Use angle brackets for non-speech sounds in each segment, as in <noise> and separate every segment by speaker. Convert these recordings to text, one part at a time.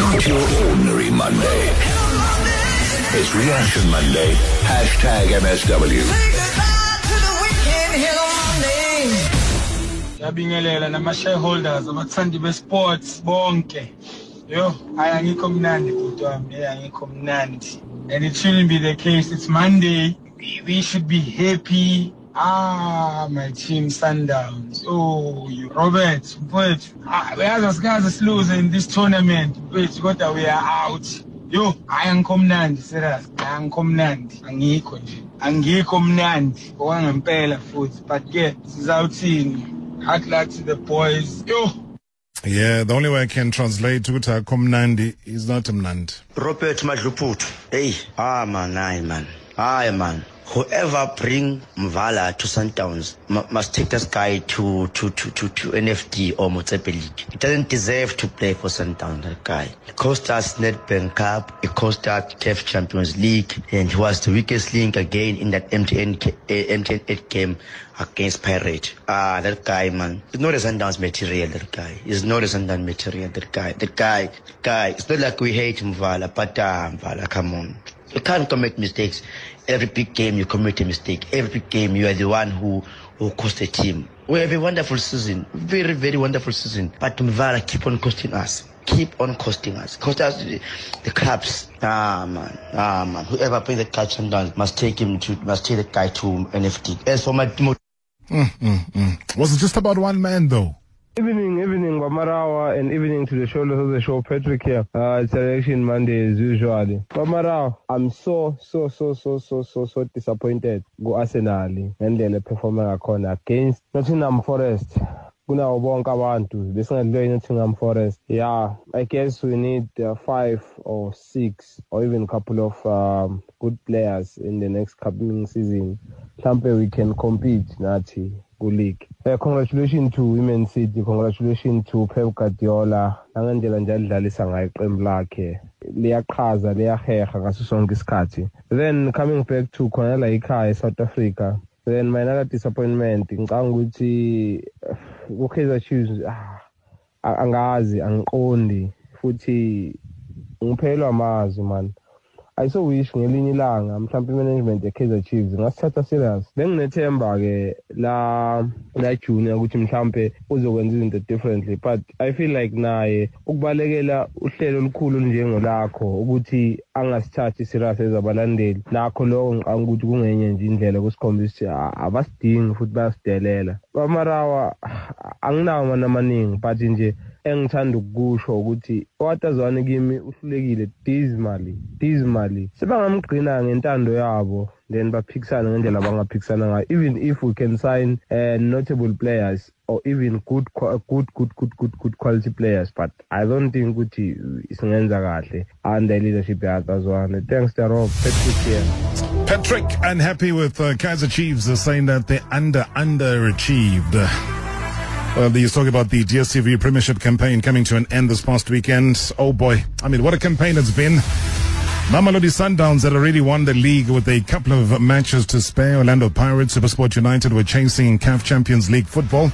Speaker 1: not your ordinary Monday. It's Reaction Monday. Hashtag MSW.
Speaker 2: ngiyabingelela nama-shareholders abathandi besports bonke. Yo hayi angikho mnandi bhuti wami. Hey angikho mnandi. And it shouldn't be the case. It's monday. We, we should be happy ah my team sundowns. Oh you robert mfowethu. Ah, uyazi asikaze siluze in this tournament. Mfowethu kodwa we are out. Yo hayi angikho mnandi serious. Hayi angikho mnandi angikho nje. Angikho mnandi. Okwangempela futhi but ke sizawuthini? Hard luck to the boys. Yo!
Speaker 3: Yeah, the only way I can translate to akho mnandi is not mnandi.
Speaker 4: Robert Madluputhu. Hey, ah man, aye man. Aye man. Whoever bring Mvala to Sundowns mu- must take this guy to, to, to, to, to NFD or Motsepe League. He doesn't deserve to play for Sundowns, that guy. He cost us Nedbank Cup, he cost us CAF Champions League, and he was the weakest link again in that MTN, ca- eh, MTN 8 game against Pirate. Ah, that guy, man. He's not a Sundowns material, that guy. He's not a Sundowns material, that guy. That guy, that guy. It's not like we hate Mvala, but ah, Mvala, come on. You can't commit mistakes. Every big game you commit a mistake. Every big game you are the one who, who cost the team. We have a wonderful season. Very, very wonderful season. But Mvala keep on costing us. Keep on costing us. Cost us the, the. Ah man. Ah man. Whoever plays the cups sometimes must take him to must take the guy to NFD. As for my
Speaker 3: Was it just about one man though?
Speaker 5: Evening, evening, Bamarawa, and evening to the shoulders of the show. Patrick here. Uh, it's election Monday as usually. Bamarawa, I'm so, so, so, so, so, so, so disappointed. Go Arsenal ngendlela performing ngakhona against Nottingham Forest. kunawo bonke abantu besingadliwe i-nottingham forest yeah i guess we need uh, five or six or even a couple of um, good players in the next coming season mhlampe we can compete nathi ku-league uh, congratulations to women city congratulations to pep guardiola. Nangendlela nje alidlalisa ngayo iqembu lakhe. Liyaqhaza liyaheha ngaso sonke isikhathi. Then coming back to khona la ekhaya e-south africa. Then my another disappointment ngicanga ukuthi uh, ku-kaizer chiefs ah, a- angazi angiqondi. Futhi ngiphelelwa amazwi man. Ayiso wish ngelinye ilanga mhlawumbe i-management ye-kaizer chiefs. Ngasithatha serious. Benginethemba-ke la la junior ukuthi mhlawumbe uzokwenza izinto differently but i feel like naye ukubalekela uhlelo olukhulu olunjengolakho ukuthi angasithathi serious ezabalandeli nakho lokho ngicanga ukuthi kungenye nje indlela kusikhombisa ukuthi a- abasidingi futhi bayasidelela. Bamarawa anginawo mana amaningi but nje engithanda ukukusho ukuthi owatazwane kimi uhlulekile dismally dismally. Sebangamgqina ngentando yabo then baphikisane ngendlela abangaphikisana ngayo. Even if we can sign uh, notable players or even good qua- good good good good good quality players but i don't think ukuthi singenza kahle under leadership yakazwane. Thanks to rob patrick here.
Speaker 3: Patrick, unhappy with uh, Kaiser Chiefs, uh, saying that they under underachieved. Uh, well, he's talking about the DSTV Premiership campaign coming to an end this past weekend. Oh boy, I mean, what a campaign it's been. Mamelodi Sundowns had already won the league with a couple of matches to spare. Orlando Pirates, Supersport United were chasing CAF Champions League football.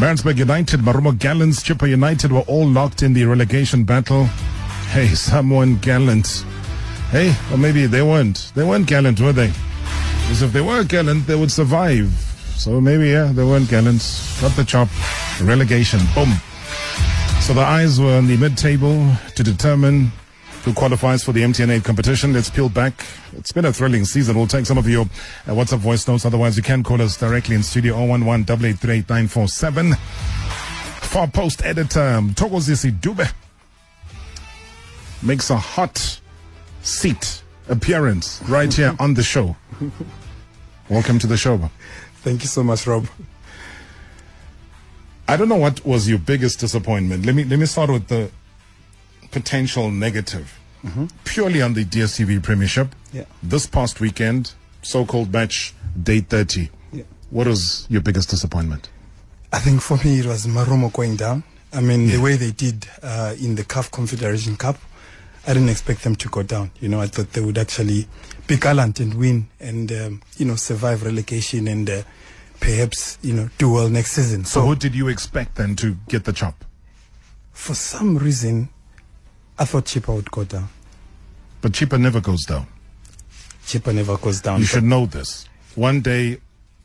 Speaker 3: Maritzburg United, Marumo Gallants, Chippa United were all locked in the relegation battle. Hey, <laughs> someone gallant. Hey, or maybe they weren't. They weren't gallant, were they? Because if they were gallant, they would survive. So maybe, yeah, they weren't gallant. Got the chop. Relegation. Boom. So the eyes were on the mid-table to determine who qualifies for the MTN8 competition. Let's peel back. It's been a thrilling season. We'll take some of your uh, WhatsApp voice notes. Otherwise, you can call us directly in studio 011 883 Far post editor Thokozisi Dube makes a hot seat appearance right here on the show. <laughs> Welcome to the show.
Speaker 6: Thank you so much, Rob.
Speaker 3: I don't know what was your biggest disappointment. Let me let me start with the potential negative. Purely on the DSTV Premiership.
Speaker 6: Yeah.
Speaker 3: This past weekend, so-called match day 30.
Speaker 6: Yeah.
Speaker 3: What was your biggest disappointment?
Speaker 6: I think for me it was Marumo going down. I mean, the way they did uh, in the CAF Confederation Cup, I didn't expect them to go down. You know, I thought they would actually be gallant and win and, um, you know, survive relegation and uh, perhaps, you know, do well next season.
Speaker 3: So
Speaker 6: So,
Speaker 3: who did you expect then to get the chop?
Speaker 6: for some reason, I thought Chippa would go down.
Speaker 3: But Chippa never goes down.
Speaker 6: Chippa never goes down.
Speaker 3: You should know this. One day,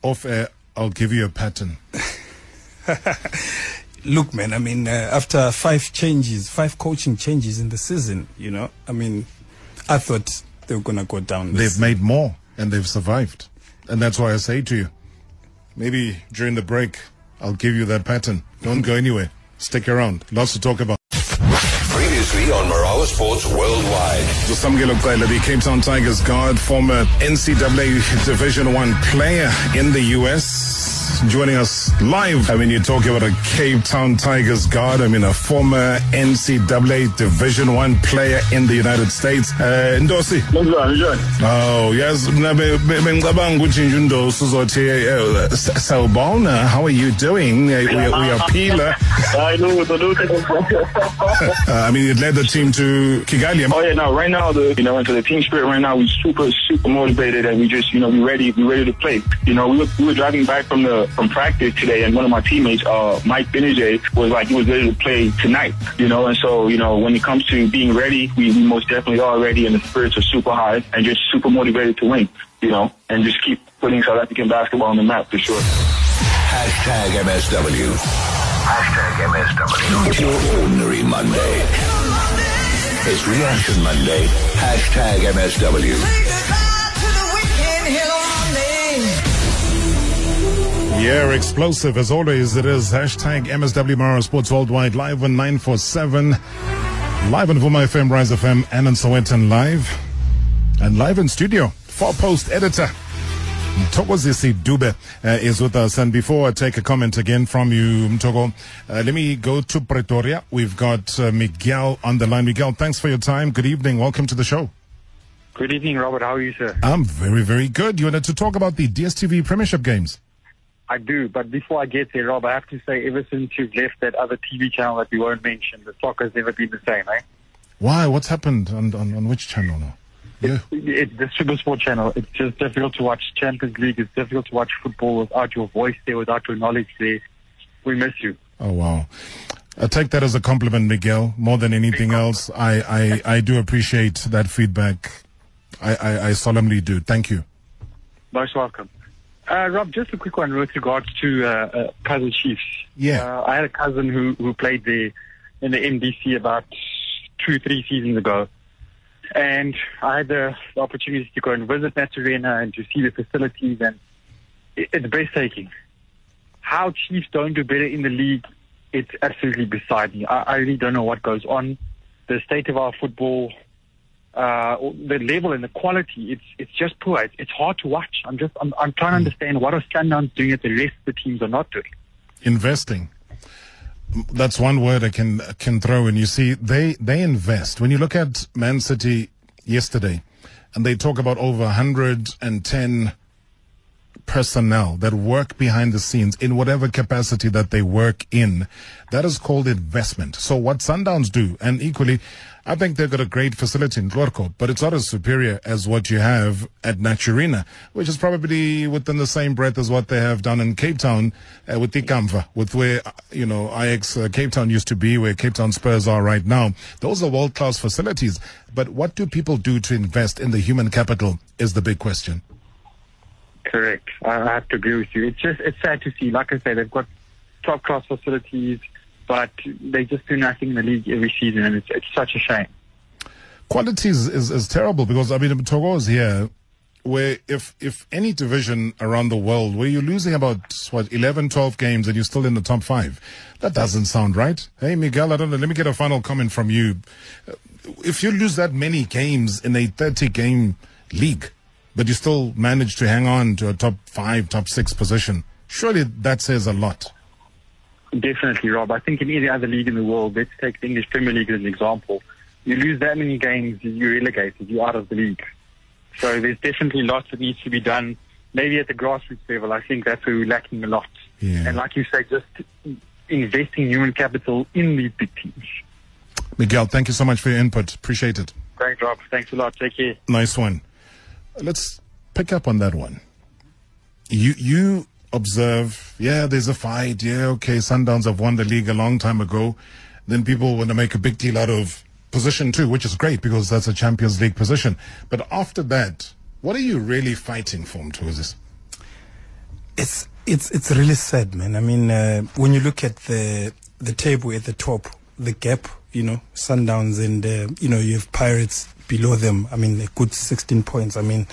Speaker 3: off air, I'll give you a pattern. <laughs>
Speaker 6: Look, man, I mean, uh, after five changes, five coaching changes in the season, you know, I mean, I thought they were going to go down. this
Speaker 3: They've made more and they've survived. And that's why I say to you, maybe during the break, I'll give you that pattern. Don't go anywhere. Stick around. Lots to talk about.
Speaker 1: Previously on Marawa Sports Worldwide.
Speaker 3: Samgelo Qela, the Cape Town Tigers guard, former NCAA Division One player in the U.S., joining us live. I mean, you're talking about a Cape Town Tigers guard. I mean, a former NCAA Division One player in the United States. Uh, Ndosi. Oh, yes. Mna be- be- bengicabanga ukuthi nje uNdosi uzothi eh, sawubona. How are you doing? Eh, We are, we are. <laughs>
Speaker 7: I know <laughs>
Speaker 3: Uh, I mean, it led the team to Kigali.
Speaker 7: Oh yeah, no. Right now, the you know, into the team spirit. Right now, we're super super motivated, and we just you know we ready we ready to play. You know, we were, we were driving back from the from practice today, and one of my teammates, uh, Mike Benijay, was like he was ready to play tonight. You know, and so you know when it comes to being ready, we, we most definitely are ready, and the spirits are super high, and just super motivated to win. You know, and just keep putting South African basketball on the map for sure.
Speaker 1: Hashtag MSW. Hashtag MSW. Not your ordinary Monday. It's Reaction Monday. Hashtag MSW.
Speaker 3: Yeah, explosive as always. It is hashtag MSW Mara Sports Worldwide live on 947, live on Vuma FM, Rise FM, and on Sowetan Live, and live in studio. Far Post editor. Mthokozisi Dube uh, is with us. And before I take a comment again from you, Mtoko, uh, let me go to Pretoria. We've got uh, Miguel on the line. Miguel, thanks for your time. Good evening. Welcome to the show.
Speaker 8: Good evening, Robert. How are you, sir?
Speaker 3: I'm very, very good. You wanted to talk about the DSTV Premiership games.
Speaker 8: I do, but before I get there, Rob, I have to say, ever since you've left that other TV channel that we won't mention, the soccer's never been the same, eh?
Speaker 3: Why? What's happened on, on, on which channel now? Yeah.
Speaker 8: It's the Super Sport channel. It's just difficult to watch Champions League. It's difficult to watch football without your voice there, without your knowledge there. We miss you.
Speaker 3: Oh wow. I take that as a compliment, Miguel. More than anything else, I, I, I do appreciate that feedback. I, I, I solemnly do. Thank you.
Speaker 8: Most welcome. Uh, Rob, just a quick one with regards to uh, uh, Kaizer Chiefs.
Speaker 3: Yeah.
Speaker 8: Uh, I had a cousin who, who played there in the MDC about two, three seasons ago. And I had the, the opportunity to go and visit that arena and to see the facilities, and it, it's breathtaking. How Chiefs don't do better in the league, it's absolutely beside me. I, I really don't know what goes on. The state of our football, uh, the level and the quality, it's it's just poor. It's, it's hard to watch. I'm just I'm, I'm trying to understand what are Sundowns doing that the rest of the teams are not doing.
Speaker 3: Investing. That's one word I can can throw in. You see, they they invest. When you look at Man City yesterday, and they talk about over 110 personnel that work behind the scenes in whatever capacity that they work in. That is called investment. So what Sundowns do, and equally, I think they've got a great facility in Chloorkop, but it's not as superior as what you have at Naturena, which is probably within the same breadth as what they have done in Cape Town uh, with Ikamva, with where, you know, Ajax uh, Cape Town used to be, where Cape Town Spurs are right now. Those are world-class facilities. But what do people do to invest in the human capital is the big question.
Speaker 8: Correct. I have to agree with you. It's just it's sad to see. Like I say, they've got top class facilities, but they just do nothing in the league every season, and it's it's such a shame.
Speaker 3: quality is, is, is terrible because I mean Togo is here where if if any division around the world where you're losing about what 11 12 games and you're still in the top 5 that doesn't sound right hey Miguel I don't know let me get a final comment from you if you lose that many games in a 30 game league but you still manage to hang on to a top 5 top 6 position surely that says a lot
Speaker 8: Definitely, Rob. I think in any other league in the world, let's take the English Premier League as an example. You lose that many games, you're relegated, you're out of the league. So there's definitely lots that needs to be done. Maybe at the grassroots level, I think that's where we're lacking a lot.
Speaker 3: Yeah.
Speaker 8: And like you say, just investing human capital in these big teams.
Speaker 3: Miguel thank you so much for your input appreciate it
Speaker 8: Great, Rob. Thanks a lot. Take care.
Speaker 3: Nice one. Let's pick up on that one. You you observe, yeah, there's a fight. Yeah, okay, Sundowns have won the league a long time ago. Then people want to make a big deal out of position too, which is great because that's a Champions League position. But after that, what are you really fighting for, Mthuzis?
Speaker 6: It's it's it's really sad, man. I mean, uh, when you look at the the table at the top, the gap, you know, Sundowns and uh, you know you have Pirates below them. I mean, a good 16 points. I mean,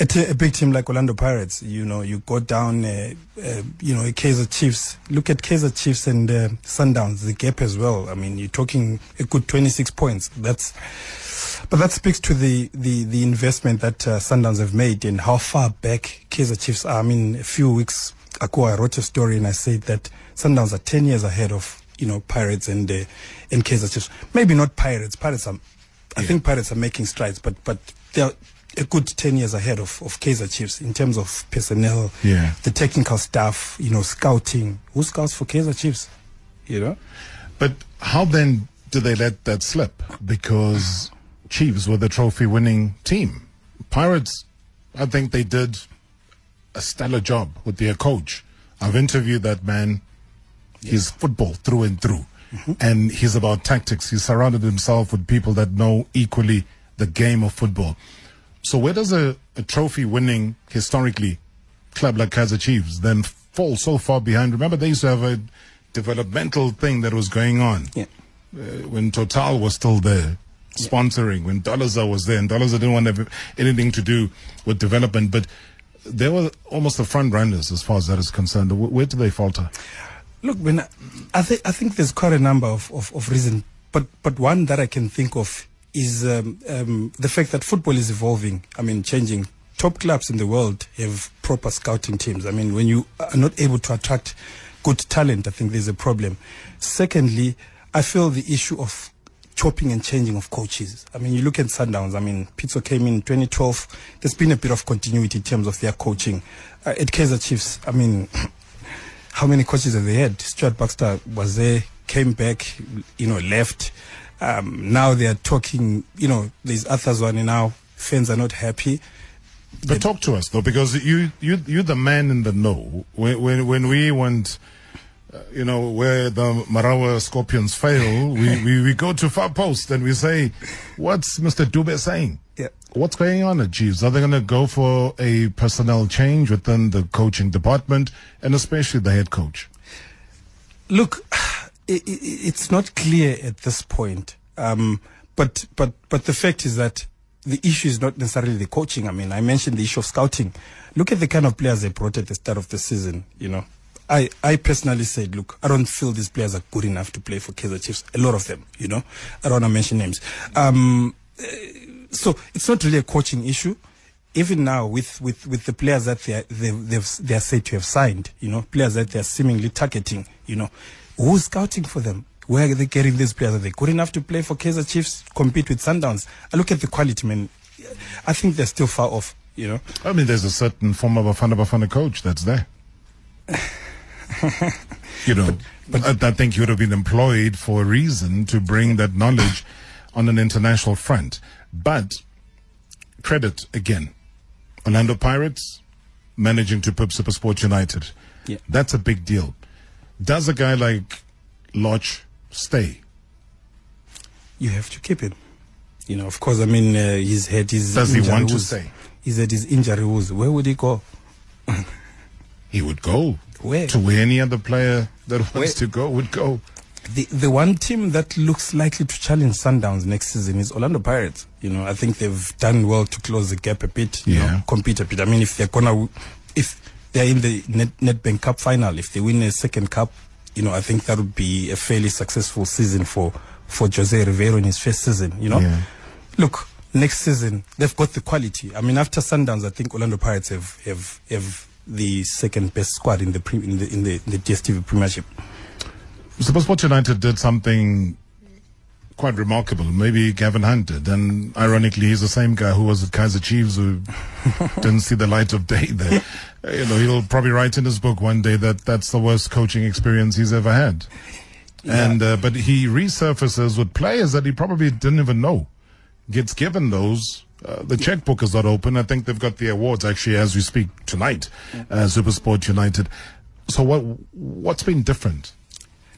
Speaker 6: a, big team like Orlando Pirates, you know, you go down, uh, uh, you know, a Kaizer Chiefs. Look at Kaizer Chiefs and uh, Sundowns, the gap as well. I mean, you're talking a good 26 points. That's but that speaks to the, the, the investment that uh, Sundowns have made and how far back Kaizer Chiefs are. I mean, a few weeks ago, I wrote a story and I said that Sundowns are 10 years ahead of, you know, Pirates and, uh, and Kaizer Chiefs. Maybe not Pirates. Pirates are, I think Pirates are making strides, but, but they're a good 10 years ahead of, of Kaizer Chiefs in terms of personnel,
Speaker 3: Yeah.
Speaker 6: the technical staff, you know, scouting. Who scouts for Kaizer Chiefs? You know?
Speaker 3: But how then do they let that slip? Because Chiefs were the trophy winning team. Pirates, I think they did a stellar job with their coach. I've interviewed that man. He's football through and through. And he's about tactics. He surrounded himself with people that know equally the game of football. So where does a, a trophy winning historically club like Kaizer Chiefs then fall so far behind? Remember they used to have a developmental thing that was going on
Speaker 6: Yeah.
Speaker 3: uh, when Total was still there sponsoring, when Dollarza was there, and Dollarza didn't want to have anything to do with development, but they were almost the front runners as far as that is concerned. Where, where do they falter?
Speaker 6: Look, when I, think I think there's quite a number of, of, of reasons, but but one that I can think of is um, um, the fact that football is evolving. I mean, changing. Top clubs in the world have proper scouting teams. I mean, when you are not able to attract good talent, I think there's a problem. Secondly, I feel the issue of chopping and changing of coaches. I mean, you look at Sundowns. I mean, Pitso came in 2012. There's been a bit of continuity in terms of their coaching. Uh, at Kaizer Chiefs, I mean, how many coaches have they had? Stuart Baxter was there, came back, you know, left. Um, now they are talking, you know, there's Arthur Zwane now. Fans are not happy.
Speaker 3: But talk to us though, because you you you're the man in the know. When when, when we went, uh, you know, where the Marawa Scorpions fail, we, we, we go to Far Post and we say, "What's Mr. Dube saying? What's going on at Chiefs? Are they going to go for a personnel change within the coaching department and especially the head coach?"
Speaker 6: Look, i i it's not clear at this point. Um, but but but the fact is that the issue is not necessarily the coaching. I mean, I mentioned the issue of scouting. Look at the kind of players they brought at the start of the season. You know, I I personally said, look, I don't feel these players are good enough to play for Kaizer Chiefs. A lot of them. You know, I don't want to mention names. Um, so it's not really a coaching issue. Even now, with, with, with the players that they are, they, they've, they are said to have signed, you know, players that they are seemingly targeting, you know, who's scouting for them? Where are they getting these players? Are they good enough to play for Kaizer Chiefs, compete with Sundowns? I look at the quality, man. I think they're still far off, you know.
Speaker 3: I mean, there's a certain former Bafana Bafana coach that's there. <laughs> you know, but, I, I think you would have been employed for a reason to bring that knowledge on an international front. But credit again, Orlando Pirates managing to put Super Sports United.
Speaker 6: Yeah.
Speaker 3: That's a big deal. Does a guy like Lodge stay?
Speaker 6: You have to keep him. You know, of course, I mean, uh, he's had his.
Speaker 3: Does he
Speaker 6: injury
Speaker 3: want to stay?
Speaker 6: He's had his injury woes. Where would he go?
Speaker 3: He would go.
Speaker 6: Where?
Speaker 3: To where any other player that wants
Speaker 6: Where?
Speaker 3: to go would go.
Speaker 6: The the one team that looks likely to challenge Sundowns next season is Orlando Pirates. You know, I think they've done well to close the gap a bit. You
Speaker 3: Yeah.
Speaker 6: know, compete a bit. I mean, if they're gonna, if they're in the Net, Nedbank Cup final, if they win a second cup, you know, I think that would be a fairly successful season for for Jose Riveiro in his first season. You know,
Speaker 3: Yeah.
Speaker 6: look, next season they've got the quality. I mean, after Sundowns, I think Orlando Pirates have have have the second best squad in the pre, in the in the, in the DSTV Premiership.
Speaker 3: Super Sport United did something quite remarkable. Maybe Gavin Hunt did. And ironically, he's the same guy who was at Kaizer Chiefs who <laughs> didn't see the light of day there. <laughs> You know, he'll probably write in his book one day that that's the worst coaching experience he's ever had. And, uh, but he resurfaces with players that he probably didn't even know. Gets given those. Uh, the checkbook is not open. I think they've got the awards actually as we speak tonight, uh, Super Sport United. So what, what's been different?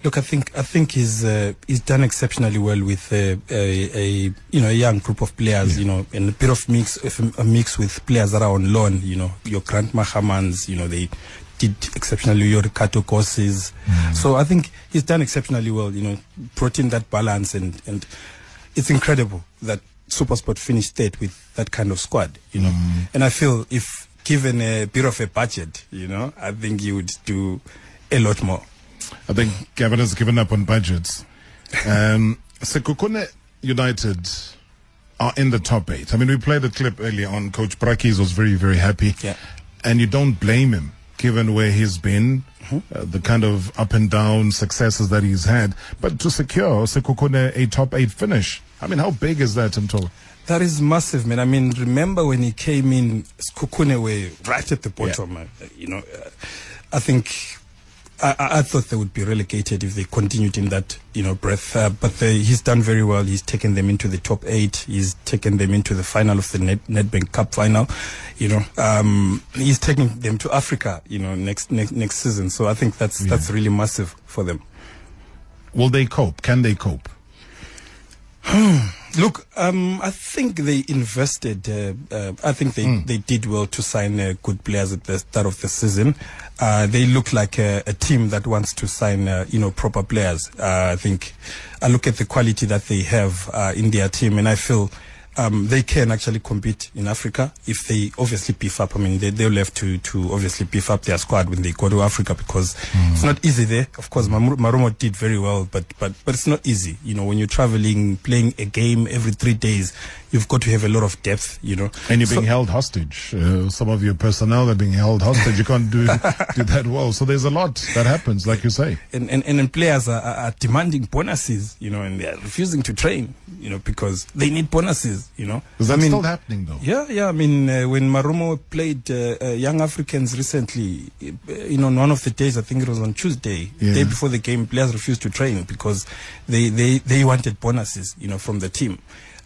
Speaker 6: Look, I think I think he's uh, he's done exceptionally well with uh, a, a you know a young group of players, you know, and a bit of mix a mix with players that are on loan. You know, your Grant Margemans, you know, they did exceptionally. Your Ricardo Gosses.
Speaker 3: Mm.
Speaker 6: So I think he's done exceptionally well. You know, brought in that balance, and and it's incredible that SuperSport finished third with that kind of squad. You know,
Speaker 3: Mm.
Speaker 6: and I feel if given a bit of a budget, you know, I think he would do a lot more.
Speaker 3: I think Gavin has given up on budgets. Um, Sekhukhune United are in the top eight. I mean, we played a clip earlier on. Coach Brakis was very, very happy.
Speaker 6: Yeah.
Speaker 3: And you don't blame him, given where he's been,
Speaker 6: Mm-hmm.
Speaker 3: uh, the kind of up and down successes that he's had. But to secure Sekukune a top eight finish, I mean, how big is that, Mtola?
Speaker 6: That is massive, man. I mean, remember when he came in, Sekhukhune were right at the bottom. uh, You know, uh, I think I, I thought they would be relegated if they continued in that, you know, breath. Uh, but they, he's done very well. He's taken them into the top eight. He's taken them into the final of the Net, Nedbank Cup final. You know, um, he's taking them to Africa. You know, next next next season. So I think that's that's really massive for them.
Speaker 3: Will they cope? Can they cope? <sighs> <sighs> <sighs>
Speaker 6: Look, um, I think they invested. Uh, uh, I think they, they did well to sign uh, good players at the start of the season. Uh, they look like a, a team that wants to sign, uh, you know, proper players. Uh, I think I look at the quality that they have uh, in their team, and I feel um, they can actually compete in Africa if they obviously beef up. I mean, they, they'll have to, to obviously beef up their squad when they go to Africa because it's not easy there. Of course, Mamu- Marumo did very well, but, but, but it's not easy. You know, when you're traveling, playing a game every three days, you've got to have a lot of depth, you know.
Speaker 3: And you're
Speaker 6: So-
Speaker 3: being held hostage. Uh, some of your personnel are being held hostage. You can't do do <laughs> that well. So there's a lot that happens, like you say.
Speaker 6: and, and, and players are are demanding bonuses, you know, and they're refusing to train, you know, because they need bonuses, you know.
Speaker 3: Is that
Speaker 6: I mean,
Speaker 3: still happening though?
Speaker 6: Yeah, yeah. I mean, uh, when Marumo played uh, uh, Young Africans recently, uh, you know, on one of the days, I think it was on Tuesday,
Speaker 3: Yeah.
Speaker 6: day before the game, players refused to train because they, they, they wanted bonuses, you know, from the team.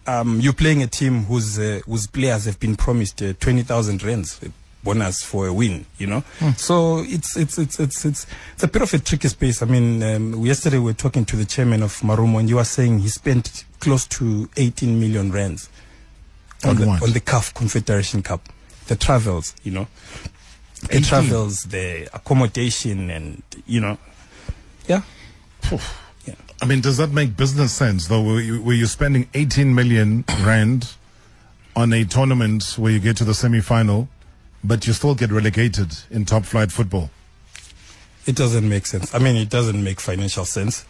Speaker 6: Um, you're playing a team whose uh, whose players have been promised uh, twenty thousand rands bonus for a win. You know, so it's it's it's it's it's it's a bit of a tricky space. I mean, um, yesterday we were talking to the chairman of Marumo, and you were saying he spent close to eighteen million rands
Speaker 3: On
Speaker 6: the, on the CAF Confederation Cup, the travels, you know, the
Speaker 3: 18?
Speaker 6: travels, the accommodation, and you know, yeah. Yeah.
Speaker 3: I mean, does that make business sense though? Were you, were you spending 18 million rand on a tournament where you get to the semi-final, but you still get relegated in top flight football?
Speaker 6: It doesn't make sense. I mean, it doesn't make financial sense.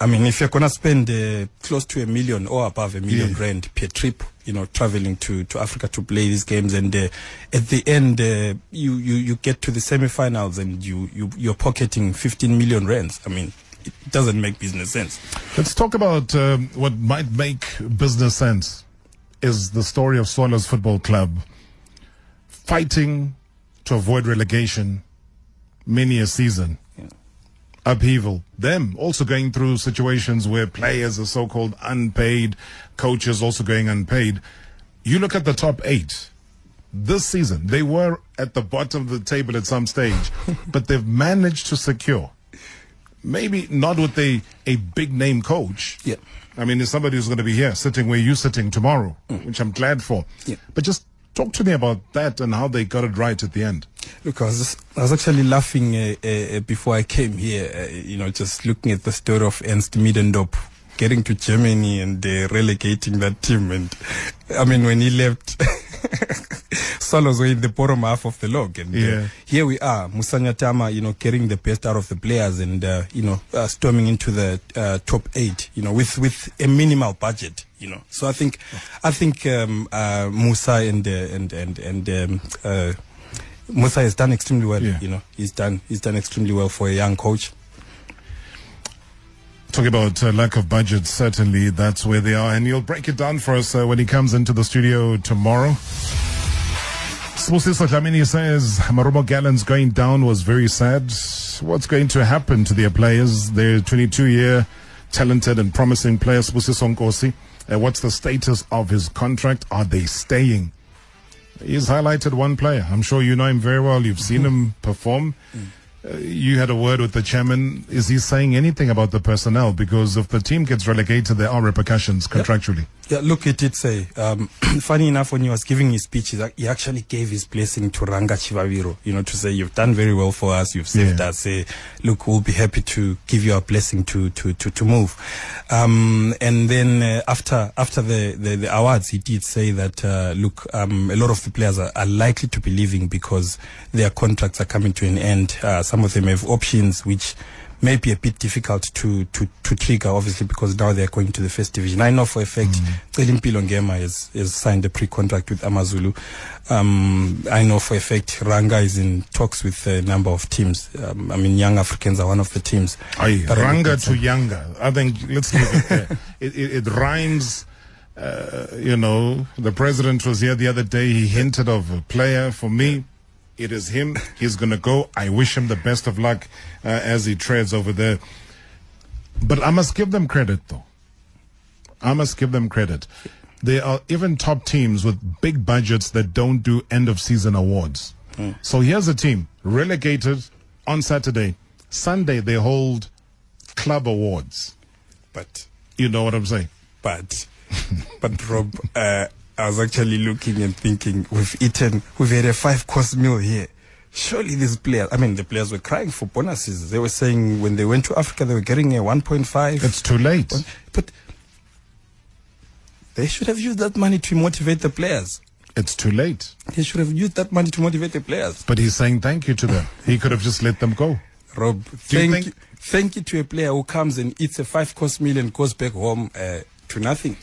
Speaker 6: I mean, if you're gonna spend uh, close to a million or above a million
Speaker 3: Yeah.
Speaker 6: rand per trip, you know, traveling to, to Africa to play these games, and uh, at the end, uh, you, you you get to the semi-finals and you you you're pocketing 15 million rands. I mean, it doesn't make business sense.
Speaker 3: Let's talk about um, what might make business sense. Is the story of Swallows Football Club fighting to avoid relegation many a season. Upheaval. Them also going through situations where players are so called unpaid, coaches also going unpaid. You look at the top eight this season, they were at the bottom of the table at some stage, <laughs> but they've managed to secure maybe not with a, a big name coach.
Speaker 6: Yeah.
Speaker 3: I mean, there's somebody who's going to be here sitting where you're sitting tomorrow, mm. which I'm glad for.
Speaker 6: Yeah.
Speaker 3: But just talk to me about that and how they got it right at the end.
Speaker 6: Look, I was I was actually laughing uh, uh, before I came here. Uh, you know, just looking at the story of Ernst Middendorp getting to Germany and uh, relegating that team. And I mean, when he left, <laughs> Swallows were in the bottom half of the log. And
Speaker 3: Yeah.
Speaker 6: uh, here we are, Musa Nyatama, you know, getting the best out of the players and uh, you know, uh, storming into the uh, top eight. You know, with with a minimal budget. You know, so I think, I think um, uh, Musa and uh, and and and um, uh, Musa has done extremely well.
Speaker 3: Yeah.
Speaker 6: You know, he's done he's done extremely well for a young coach.
Speaker 3: Talking about uh, lack of budget, certainly that's where they are. And you'll break it down for us uh, when he comes into the studio tomorrow. Spusiso Dlamini says Marumo Gallants going down was very sad. What's going to happen to their players? Their 22 year talented and promising player Spusiso Nkosi. Uh, what's the status of his contract? Are they staying? He's highlighted one player. I'm sure you know him very well. You've seen him perform. uh, you had a word with the chairman. Is he saying anything about the personnel? Because if the team gets relegated, there are repercussions contractually.
Speaker 6: Yeah, look, it did say. Um, <clears throat> funny enough, when he was giving his speeches, he actually gave his blessing to Ranga Chivaviro. You know, to say you've done very well for us. You've saved
Speaker 3: Yeah.
Speaker 6: us. Say, look, we'll be happy to give you a blessing to to to, to move. Um, and then uh, after after the, the the awards, he did say that uh, look, um, a lot of the players are, are likely to be leaving because their contracts are coming to an end. Uh, some of them have options which may be a bit difficult to, to, to trigger, obviously, because now they're going to the first division. I know for a fact, Celimpilo Ngema has, has signed a pre-contract with Amazulu. Um, I know for a fact Ranga is in talks with a number of teams. Um, I mean, Young Africans are one of the teams.
Speaker 3: Aye, Ranga to Yanga. I think let's leave it there. <laughs> it, it, it rhymes. Uh, you know, the president was here the other day. He hinted of a player. For me, it is him. He's going to go. I wish him the best of luck uh, as he treads over there. But I must give them credit, though. I must give them credit. There are even top teams with big budgets that don't do end of season awards. So here's a team relegated on Saturday. Sunday, they hold club awards.
Speaker 6: But,
Speaker 3: You know what I'm saying?
Speaker 6: but, but Rob, uh, I was actually looking and thinking, we've eaten, we've had a five course meal here. Surely these players, I mean, the players were crying for bonuses. They were saying when they went to Africa, they were getting a 1.5.
Speaker 3: It's too late.
Speaker 6: But they should have used that money to motivate the players.
Speaker 3: It's too late.
Speaker 6: They should have used that money to motivate the players.
Speaker 3: But he's saying thank you to them. He could have just let them go.
Speaker 6: Rob,
Speaker 3: Do you
Speaker 6: thank
Speaker 3: think-
Speaker 6: you, thank you to a player who comes and eats a five course meal and goes back home uh, to nothing.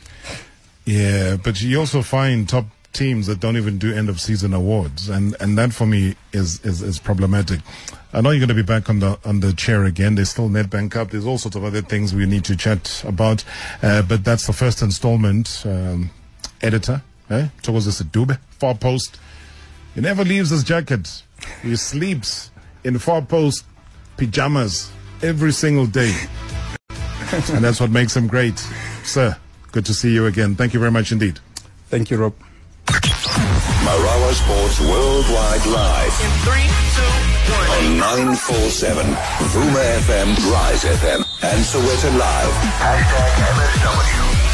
Speaker 3: Yeah, but you also find top teams that don't even do end of season awards, and and that for me is is, is problematic. I know you're going to be back on the on the chair again. There's still Nedbank Cup. There's all sorts of other things we need to chat about, uh, but that's the first installment. Um, editor, eh? Thokozisa Dube, far post. He never leaves his jacket. He sleeps in far post pajamas every single day, <laughs> and that's what makes him great, sir. Good to see you again. Thank you very much indeed.
Speaker 6: Thank you, Rob.
Speaker 1: Marawa Sports Worldwide Live.
Speaker 9: In three, two, one.
Speaker 1: On 947, Vuma FM, Rise FM, and Sowetan Live. Hashtag MSW.